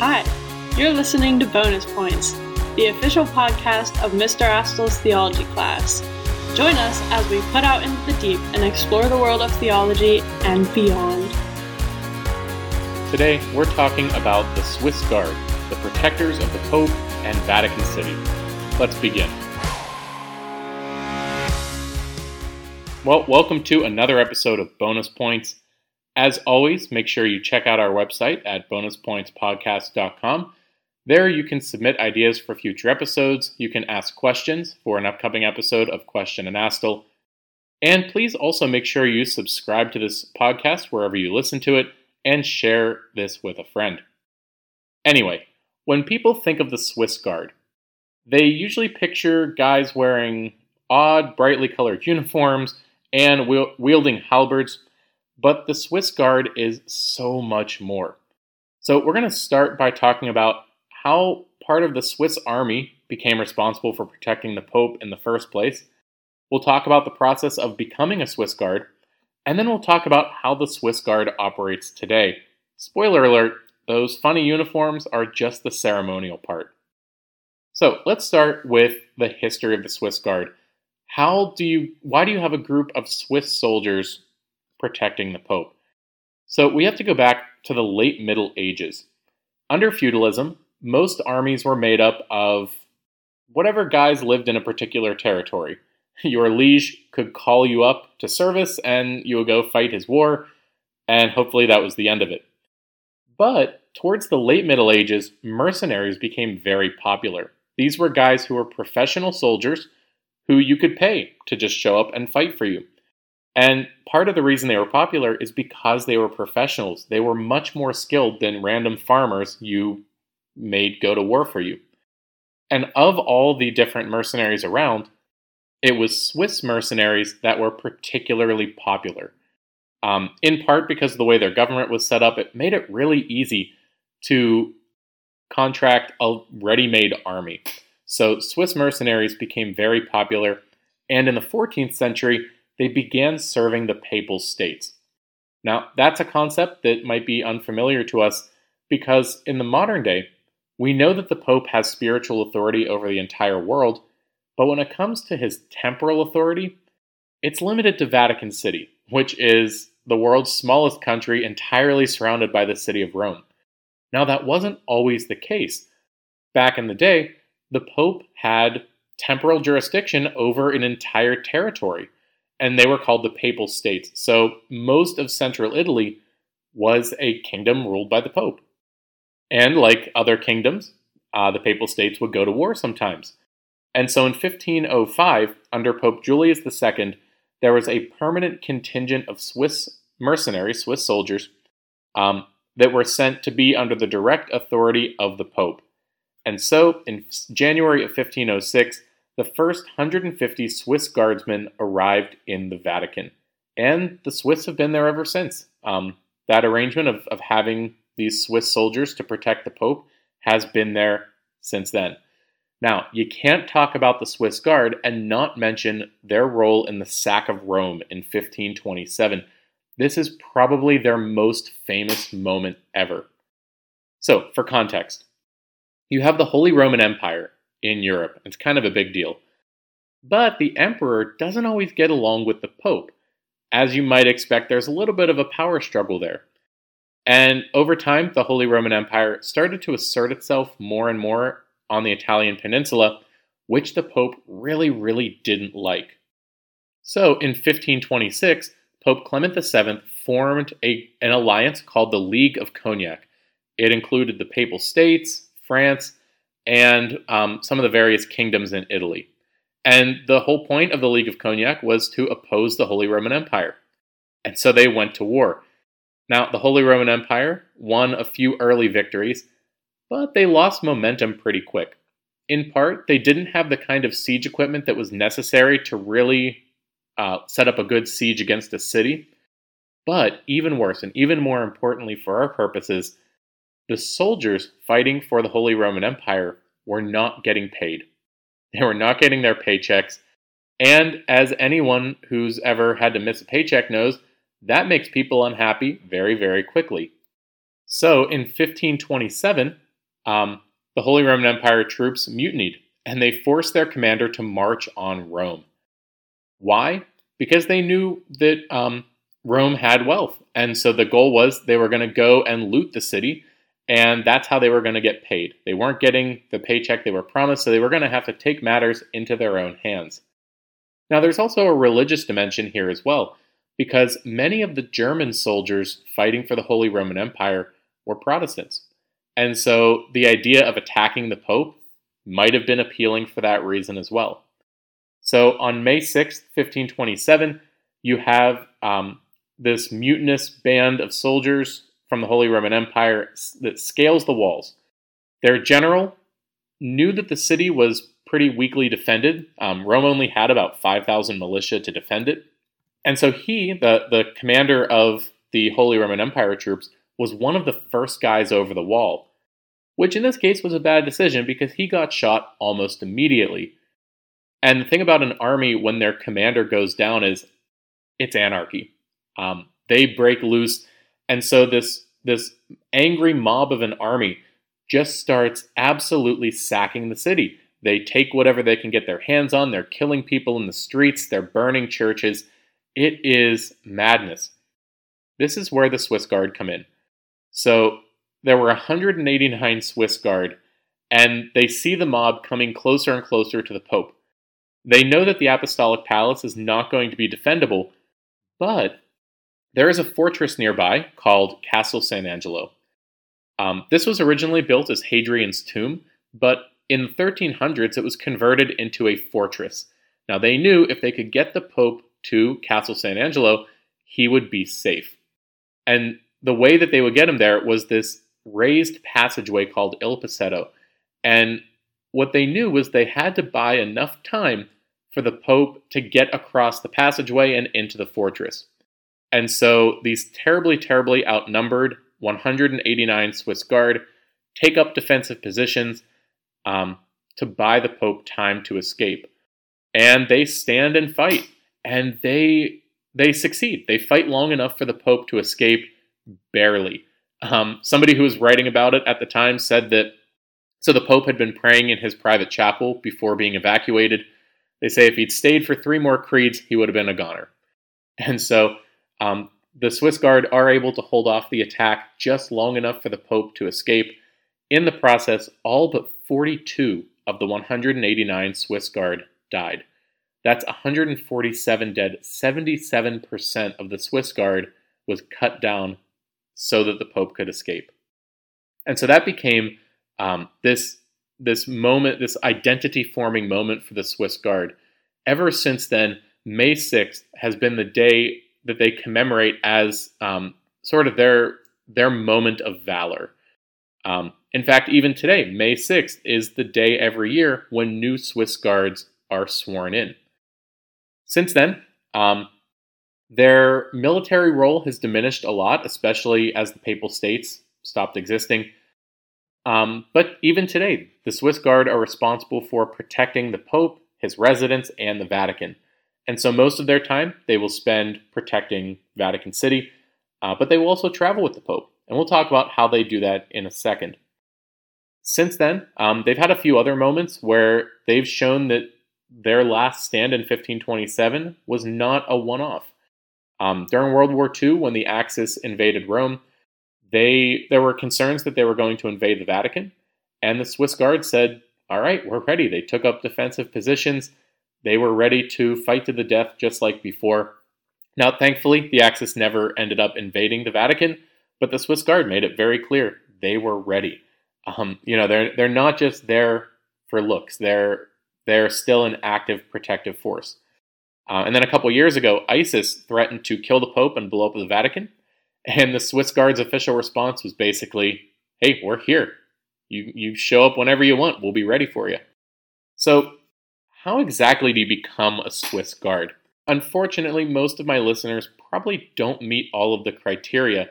Hi, you're listening to Bonus Points, the official podcast of Mr. Astel's theology class. Join us as we put out into the deep and explore the world of theology and beyond. Today, we're talking about the Swiss Guard, the protectors of the Pope and Vatican City. Let's begin. Well, welcome to another episode of Bonus Points. As always, make sure you check out our website at bonuspointspodcast.com. There, you can submit ideas for future episodes. You can ask questions for an upcoming episode of Question and Astel. And please also make sure you subscribe to this podcast wherever you listen to it and share this with a friend. Anyway, when people think of the Swiss Guard, they usually picture guys wearing odd, brightly colored uniforms and wielding halberds but the Swiss Guard is so much more. So, we're going to start by talking about how part of the Swiss army became responsible for protecting the Pope in the first place. We'll talk about the process of becoming a Swiss Guard, and then we'll talk about how the Swiss Guard operates today. Spoiler alert, those funny uniforms are just the ceremonial part. So, let's start with the history of the Swiss Guard. How do you why do you have a group of Swiss soldiers protecting the Pope. So we have to go back to the late Middle Ages. Under feudalism, most armies were made up of whatever guys lived in a particular territory. Your liege could call you up to service and you would go fight his war, and hopefully that was the end of it. But towards the late Middle Ages, mercenaries became very popular. These were guys who were professional soldiers who you could pay to just show up and fight for you. And part of the reason they were popular is because they were professionals. They were much more skilled than random farmers you made go to war for you. And of all the different mercenaries around, it was Swiss mercenaries that were particularly popular. Um, in part because of the way their government was set up, it made it really easy to contract a ready made army. So Swiss mercenaries became very popular, and in the 14th century, they began serving the papal states. Now, that's a concept that might be unfamiliar to us because in the modern day, we know that the Pope has spiritual authority over the entire world, but when it comes to his temporal authority, it's limited to Vatican City, which is the world's smallest country entirely surrounded by the city of Rome. Now, that wasn't always the case. Back in the day, the Pope had temporal jurisdiction over an entire territory and they were called the Papal States. So most of central Italy was a kingdom ruled by the Pope. And like other kingdoms, uh, the Papal States would go to war sometimes. And so in 1505, under Pope Julius II, there was a permanent contingent of Swiss mercenaries, Swiss soldiers, um, that were sent to be under the direct authority of the Pope. And so in January of 1506, the first 150 Swiss guardsmen arrived in the Vatican, and the Swiss have been there ever since. Um, that arrangement of, of having these Swiss soldiers to protect the Pope has been there since then. Now, you can't talk about the Swiss Guard and not mention their role in the sack of Rome in 1527. This is probably their most famous moment ever. So, for context, you have the Holy Roman Empire in Europe. It's kind of a big deal. But the emperor doesn't always get along with the pope. As you might expect, there's a little bit of a power struggle there. And over time, the Holy Roman Empire started to assert itself more and more on the Italian peninsula, which the Pope really, really didn't like. So in 1526, Pope Clement VII formed a, an alliance called the League of Cognac. It included the Papal States, France, and um, some of the various kingdoms in Italy. And the whole point of the League of Cognac was to oppose the Holy Roman Empire. And so they went to war. Now, the Holy Roman Empire won a few early victories, but they lost momentum pretty quick. In part, they didn't have the kind of siege equipment that was necessary to really uh, set up a good siege against a city. But even worse, and even more importantly for our purposes, the soldiers fighting for the Holy Roman Empire were not getting paid. They were not getting their paychecks. And as anyone who's ever had to miss a paycheck knows, that makes people unhappy very, very quickly. So in 1527, um, the Holy Roman Empire troops mutinied and they forced their commander to march on Rome. Why? Because they knew that um, Rome had wealth. And so the goal was they were going to go and loot the city, and that's how they were going to get paid. They weren't getting the paycheck they were promised, so they were going to have to take matters into their own hands. Now, there's also a religious dimension here as well, because many of the German soldiers fighting for the Holy Roman Empire were Protestants. And so the idea of attacking the Pope might have been appealing for that reason as well. So on May 6th, 1527, you have um, this mutinous band of soldiers from the Holy Roman Empire that scales the walls. Their general knew that the city was pretty weakly defended. Um, Rome only had about 5,000 militia to defend it. And so he, the, the commander of the Holy Roman Empire troops, was one of the first guys over the wall, which in this case was a bad decision because he got shot almost immediately. And the thing about an army when their commander goes down is it's anarchy. Um, they break loose, and so this this angry mob of an army just starts absolutely sacking the city. They take whatever they can get their hands on. They're killing people in the streets. They're burning churches. It is madness. This is where the Swiss Guard come in. So there were 189 Swiss Guard, and they see the mob coming closer and closer to the Pope. They know that the Apostolic Palace is not going to be defendable, but there is a fortress nearby called Castle San Angelo. Um, this was originally built as Hadrian's tomb, but in the 1300s it was converted into a fortress. Now they knew if they could get the Pope to Castle San Angelo, he would be safe. And the way that they would get him there was this raised passageway called Il Passetto. And what they knew was they had to buy enough time for the Pope to get across the passageway and into the fortress. And so these terribly, terribly outnumbered 189 Swiss Guard take up defensive positions um, to buy the Pope time to escape. And they stand and fight, and they they succeed. They fight long enough for the Pope to escape, barely. Um, somebody who was writing about it at the time said that so the Pope had been praying in his private chapel before being evacuated. They say if he'd stayed for three more creeds, he would have been a goner. And so um, the Swiss Guard are able to hold off the attack just long enough for the Pope to escape. In the process, all but 42 of the 189 Swiss Guard died. That's 147 dead. 77% of the Swiss Guard was cut down so that the Pope could escape. And so that became um, this, this moment, this identity forming moment for the Swiss Guard. Ever since then, May 6th has been the day that they commemorate as um, sort of their their moment of valor. Um, in fact, even today, May 6th is the day every year when new Swiss guards are sworn in. Since then, um, their military role has diminished a lot, especially as the Papal States stopped existing. Um, but even today, the Swiss Guard are responsible for protecting the Pope, his residence, and the Vatican. And so most of their time they will spend protecting Vatican City, uh, but they will also travel with the Pope. And we'll talk about how they do that in a second. Since then, um, they've had a few other moments where they've shown that their last stand in 1527 was not a one off. Um, during World War II, when the Axis invaded Rome, they there were concerns that they were going to invade the Vatican, and the Swiss Guard said, "All right, we're ready." They took up defensive positions. They were ready to fight to the death just like before. Now, thankfully, the Axis never ended up invading the Vatican, but the Swiss Guard made it very clear they were ready. Um, you know, they're they're not just there for looks; they're they're still an active protective force. Uh, and then a couple years ago, ISIS threatened to kill the Pope and blow up the Vatican, and the Swiss Guard's official response was basically, "Hey, we're here. You you show up whenever you want. We'll be ready for you." So how exactly do you become a Swiss Guard? Unfortunately, most of my listeners probably don't meet all of the criteria.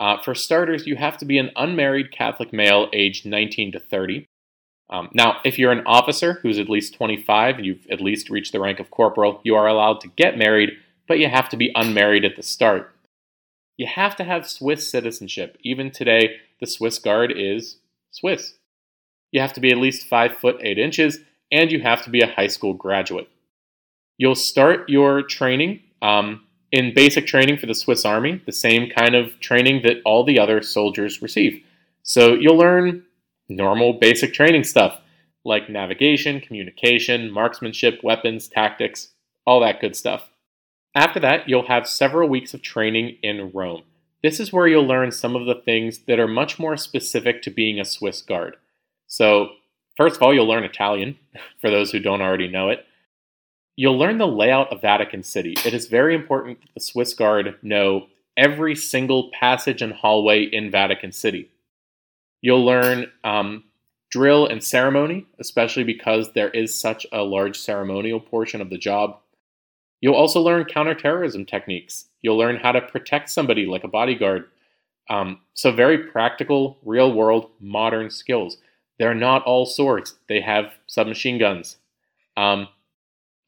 Uh, for starters, you have to be an unmarried Catholic male aged 19 to 30. Um, now, if you're an officer who's at least 25 and you've at least reached the rank of corporal, you are allowed to get married, but you have to be unmarried at the start. You have to have Swiss citizenship. Even today, the Swiss Guard is Swiss. You have to be at least 5 foot 8 inches, and you have to be a high school graduate. You'll start your training um, in basic training for the Swiss Army, the same kind of training that all the other soldiers receive. So you'll learn normal basic training stuff like navigation, communication, marksmanship, weapons, tactics, all that good stuff. After that, you'll have several weeks of training in Rome. This is where you'll learn some of the things that are much more specific to being a Swiss Guard. So, first of all, you'll learn Italian, for those who don't already know it. You'll learn the layout of Vatican City. It is very important that the Swiss Guard know every single passage and hallway in Vatican City. You'll learn um, drill and ceremony, especially because there is such a large ceremonial portion of the job. You'll also learn counterterrorism techniques. You'll learn how to protect somebody like a bodyguard. Um, so, very practical, real world, modern skills. They're not all swords, they have submachine guns. Um,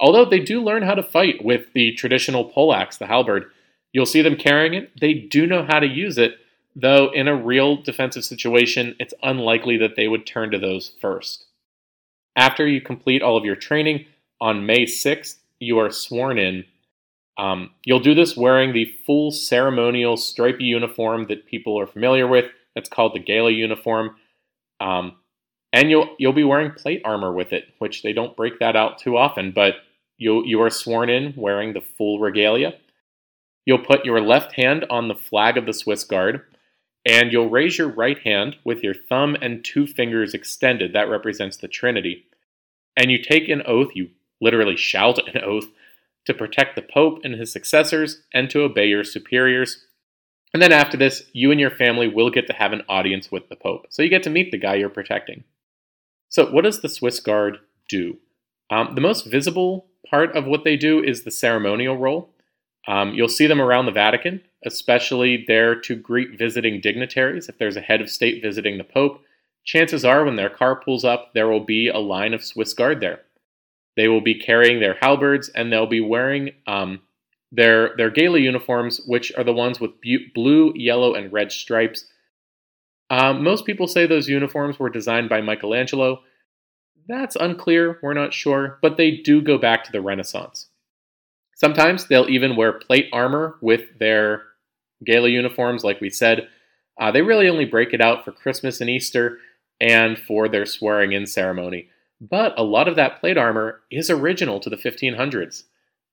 although they do learn how to fight with the traditional poleaxe, the halberd. You'll see them carrying it. They do know how to use it, though in a real defensive situation, it's unlikely that they would turn to those first. After you complete all of your training, on May 6th, you are sworn in. Um, you'll do this wearing the full ceremonial stripy uniform that people are familiar with. That's called the gala uniform. Um, and you'll you'll be wearing plate armor with it, which they don't break that out too often. But you you are sworn in wearing the full regalia. You'll put your left hand on the flag of the Swiss Guard, and you'll raise your right hand with your thumb and two fingers extended. That represents the Trinity. And you take an oath, you literally shout an oath, to protect the Pope and his successors and to obey your superiors. And then after this, you and your family will get to have an audience with the Pope. So you get to meet the guy you're protecting. So, what does the Swiss Guard do? Um, the most visible part of what they do is the ceremonial role. Um, you'll see them around the Vatican, especially there to greet visiting dignitaries. If there's a head of state visiting the Pope, chances are when their car pulls up, there will be a line of Swiss Guard there. They will be carrying their halberds and they'll be wearing um, their, their gala uniforms, which are the ones with bu- blue, yellow, and red stripes. Um, most people say those uniforms were designed by Michelangelo. That's unclear, we're not sure, but they do go back to the Renaissance. Sometimes they'll even wear plate armor with their gala uniforms, like we said. Uh, they really only break it out for Christmas and Easter and for their swearing in ceremony. But a lot of that plate armor is original to the 1500s.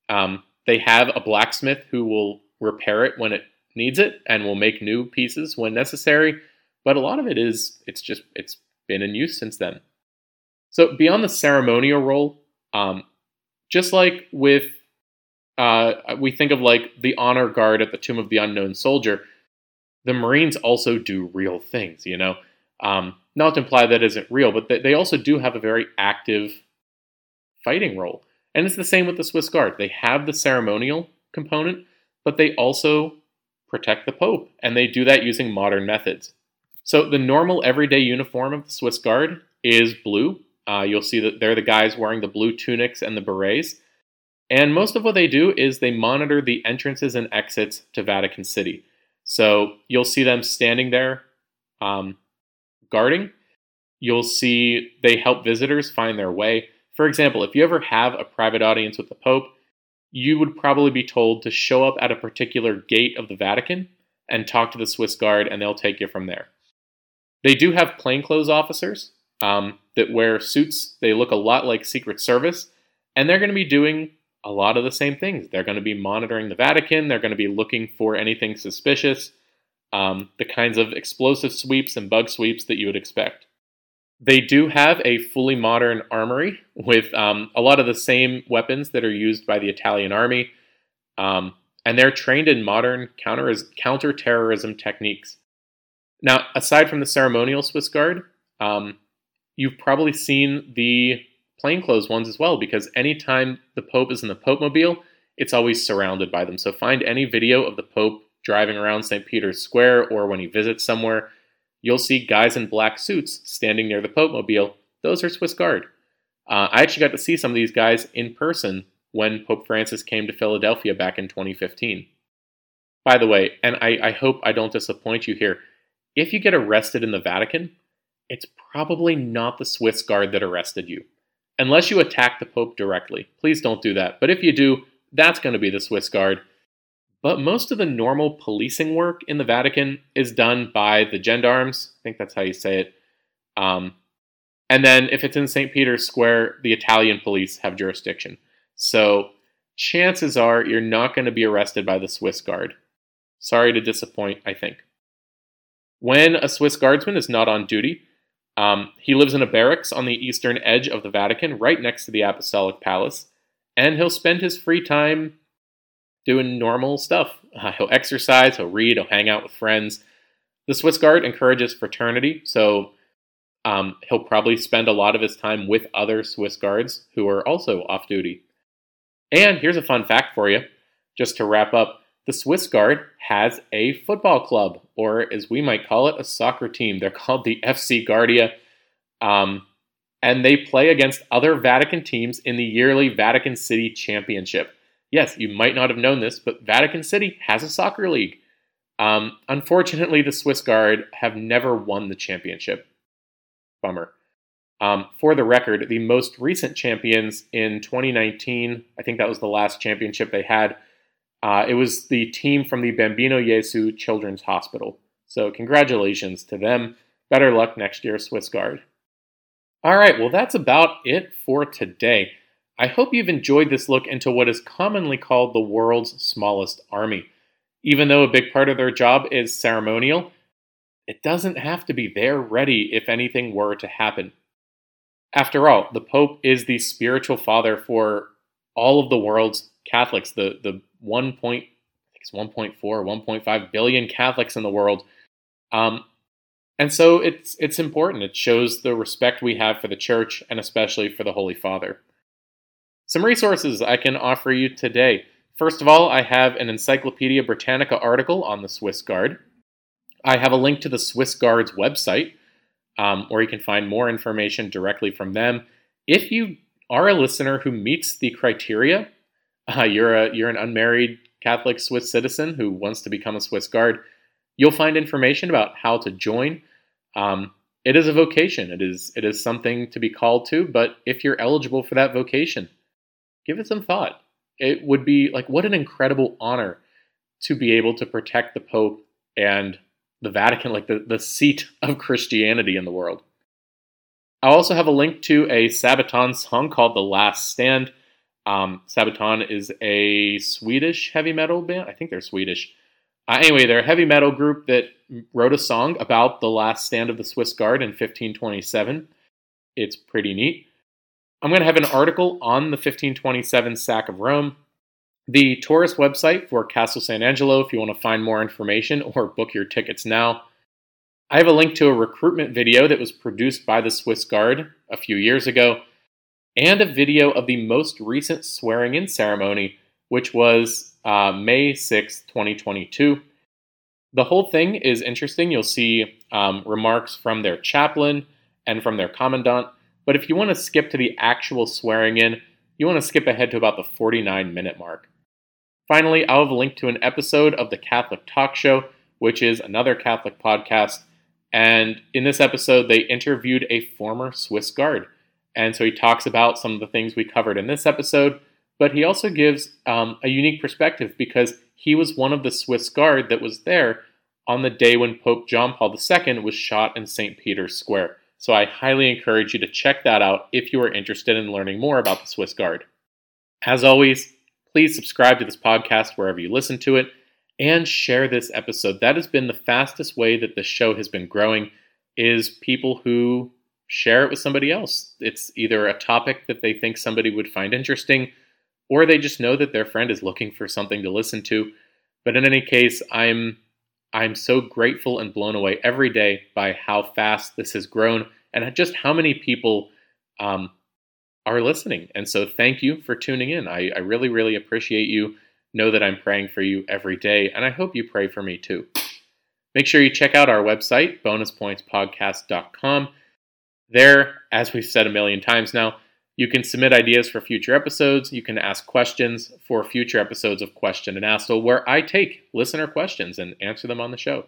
Um, they have a blacksmith who will repair it when it needs it and will make new pieces when necessary. But a lot of it is, it's just, it's been in use since then. So beyond the ceremonial role, um, just like with uh, we think of like the honor guard at the Tomb of the Unknown Soldier, the Marines also do real things, you know. Um, not to imply that isn't real, but they also do have a very active fighting role. And it's the same with the Swiss Guard. They have the ceremonial component, but they also protect the Pope, and they do that using modern methods. So the normal everyday uniform of the Swiss Guard is blue. Uh, you'll see that they're the guys wearing the blue tunics and the berets. And most of what they do is they monitor the entrances and exits to Vatican City. So you'll see them standing there um, guarding. You'll see they help visitors find their way. For example, if you ever have a private audience with the Pope, you would probably be told to show up at a particular gate of the Vatican and talk to the Swiss Guard, and they'll take you from there. They do have plainclothes officers um, that wear suits. They look a lot like Secret Service, and they're going to be doing a lot of the same things. They're going to be monitoring the Vatican, they're going to be looking for anything suspicious, um, the kinds of explosive sweeps and bug sweeps that you would expect. They do have a fully modern armory with um, a lot of the same weapons that are used by the Italian army, um, and they're trained in modern counter counterterrorism techniques. Now, aside from the ceremonial Swiss Guard, um, you've probably seen the plainclothes ones as well, because anytime the Pope is in the Pope Mobile, it's always surrounded by them. So find any video of the Pope driving around St. Peter's Square or when he visits somewhere, you'll see guys in black suits standing near the Pope Mobile. Those are Swiss Guard. Uh, I actually got to see some of these guys in person when Pope Francis came to Philadelphia back in 2015. By the way, and I, I hope I don't disappoint you here, if you get arrested in the Vatican, it's probably not the Swiss guard that arrested you. Unless you attack the Pope directly. Please don't do that. But if you do, that's going to be the Swiss guard. But most of the normal policing work in the Vatican is done by the gendarmes. I think that's how you say it. Um, and then if it's in St. Peter's Square, the Italian police have jurisdiction. So chances are you're not going to be arrested by the Swiss Guard. Sorry to disappoint, I think. When a Swiss guardsman is not on duty, um, he lives in a barracks on the eastern edge of the Vatican, right next to the Apostolic Palace, and he'll spend his free time doing normal stuff. Uh, he'll exercise, he'll read, he'll hang out with friends. The Swiss Guard encourages fraternity, so um, he'll probably spend a lot of his time with other Swiss Guards who are also off duty. And here's a fun fact for you, just to wrap up the Swiss Guard has a football club, or as we might call it, a soccer team. They're called the FC Guardia. Um, and they play against other Vatican teams in the yearly Vatican City Championship. Yes, you might not have known this, but Vatican City has a soccer league. Um, unfortunately, the Swiss Guard have never won the championship. Bummer. Um, for the record, the most recent champions in 2019, I think that was the last championship they had, uh, it was the team from the Bambino Gesù Children's Hospital. So, congratulations to them. Better luck next year, Swiss Guard. All right, well, that's about it for today. I hope you've enjoyed this look into what is commonly called the world's smallest army. Even though a big part of their job is ceremonial, it doesn't have to be there ready if anything were to happen. After all, the Pope is the spiritual father for all of the world's Catholics, the, the 1. Point, it's 1.4, 1.5 billion Catholics in the world. Um, and so it's it's important. It shows the respect we have for the church and especially for the Holy Father. Some resources I can offer you today. First of all, I have an Encyclopedia Britannica article on the Swiss Guard. I have a link to the Swiss Guard's website, um, where you can find more information directly from them. If you are a listener who meets the criteria uh, you're a you're an unmarried Catholic Swiss citizen who wants to become a Swiss Guard, you'll find information about how to join. Um, it is a vocation. It is it is something to be called to. But if you're eligible for that vocation, give it some thought. It would be like what an incredible honor to be able to protect the Pope and the Vatican, like the, the seat of Christianity in the world. I'll also have a link to a Sabaton song called The Last Stand. Um, Sabaton is a Swedish heavy metal band. I think they're Swedish. Uh, anyway, they're a heavy metal group that wrote a song about the last stand of the Swiss Guard in 1527. It's pretty neat. I'm going to have an article on the 1527 sack of Rome, the tourist website for Castel San Angelo if you want to find more information or book your tickets now. I have a link to a recruitment video that was produced by the Swiss Guard a few years ago and a video of the most recent swearing in ceremony, which was uh, May 6, 2022. The whole thing is interesting. You'll see um, remarks from their chaplain and from their commandant. But if you want to skip to the actual swearing in, you want to skip ahead to about the 49 minute mark. Finally, I'll have a link to an episode of the Catholic Talk Show, which is another Catholic podcast. And in this episode, they interviewed a former Swiss Guard. And so he talks about some of the things we covered in this episode, but he also gives um, a unique perspective because he was one of the Swiss Guard that was there on the day when Pope John Paul II was shot in St. Peter's Square. So I highly encourage you to check that out if you are interested in learning more about the Swiss Guard. As always, please subscribe to this podcast wherever you listen to it and share this episode. That has been the fastest way that the show has been growing is people who share it with somebody else. It's either a topic that they think somebody would find interesting, or they just know that their friend is looking for something to listen to. But in any case, I'm I'm so grateful and blown away every day by how fast this has grown and just how many people um, are listening. And so, thank you for tuning in. I, I really, really appreciate you. Know that I'm praying for you every day, and I hope you pray for me too. Make sure you check out our website, bonuspointspodcast.com. There, as we've said a million times now, you can submit ideas for future episodes. You can ask questions for future episodes of Question and Astle, where I take listener questions and answer them on the show.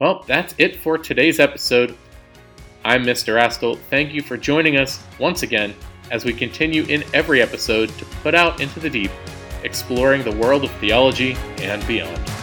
Well, that's it for today's episode. I'm Mr. Astle. Thank you for joining us once again as we continue in every episode to put out into the deep, exploring the world of theology and beyond.